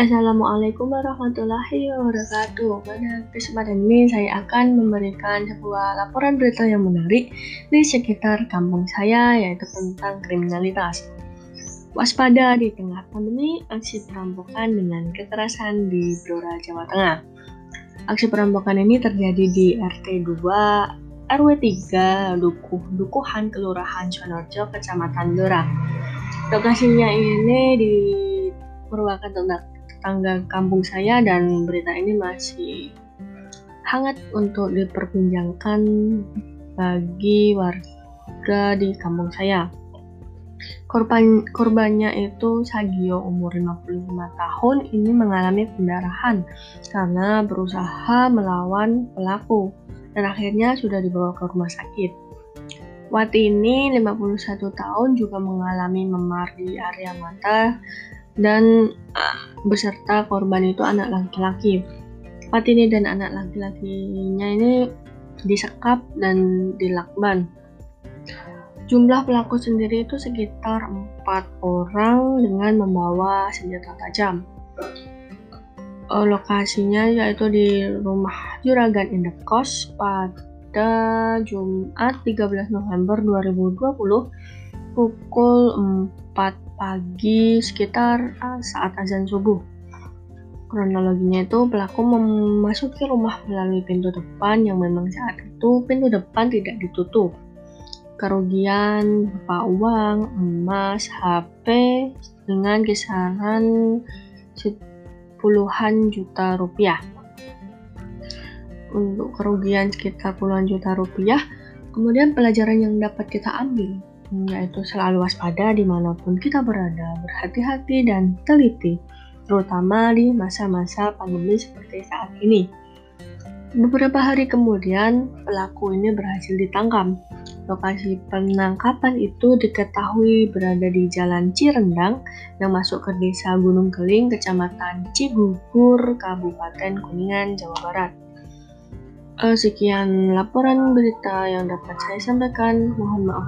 Assalamualaikum warahmatullahi wabarakatuh. Pada kesempatan ini saya akan memberikan sebuah laporan berita yang menarik di sekitar kampung saya yaitu tentang kriminalitas. Waspada di tengah pandemi aksi perampokan dengan kekerasan di Blora, Jawa Tengah. Aksi perampokan ini terjadi di RT 2 RW 3 Dukuh Dukuhan Kelurahan Sonorjo Kecamatan Blora. Lokasinya ini di merupakan tetangga kampung saya dan berita ini masih hangat untuk diperbincangkan bagi warga di kampung saya. Korban korbannya itu Sagio umur 55 tahun ini mengalami pendarahan karena berusaha melawan pelaku dan akhirnya sudah dibawa ke rumah sakit. Wati ini 51 tahun juga mengalami memar di area mata dan uh, beserta korban itu anak laki-laki. Fatini dan anak laki-lakinya ini disekap dan dilakban. Jumlah pelaku sendiri itu sekitar empat orang dengan membawa senjata tajam. Uh, lokasinya yaitu di rumah Juragan Indekos pada Jumat 13 November 2020 pukul 4 pagi sekitar uh, saat azan subuh. Kronologinya itu pelaku memasuki rumah melalui pintu depan yang memang saat itu pintu depan tidak ditutup. Kerugian berupa uang, emas, HP dengan kisaran puluhan juta rupiah. Untuk kerugian sekitar puluhan juta rupiah, kemudian pelajaran yang dapat kita ambil yaitu selalu waspada di mana pun kita berada, berhati-hati dan teliti, terutama di masa-masa pandemi seperti saat ini. Beberapa hari kemudian, pelaku ini berhasil ditangkap. Lokasi penangkapan itu diketahui berada di Jalan Cirendang yang masuk ke Desa Gunung Keling, Kecamatan Cigugur, Kabupaten Kuningan, Jawa Barat. Uh, sekian laporan berita yang dapat saya sampaikan. Mohon maaf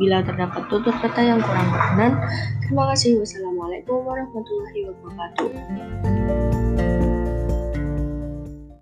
apabila terdapat tutur kata yang kurang berkenan. Terima kasih. Wassalamualaikum warahmatullahi wabarakatuh.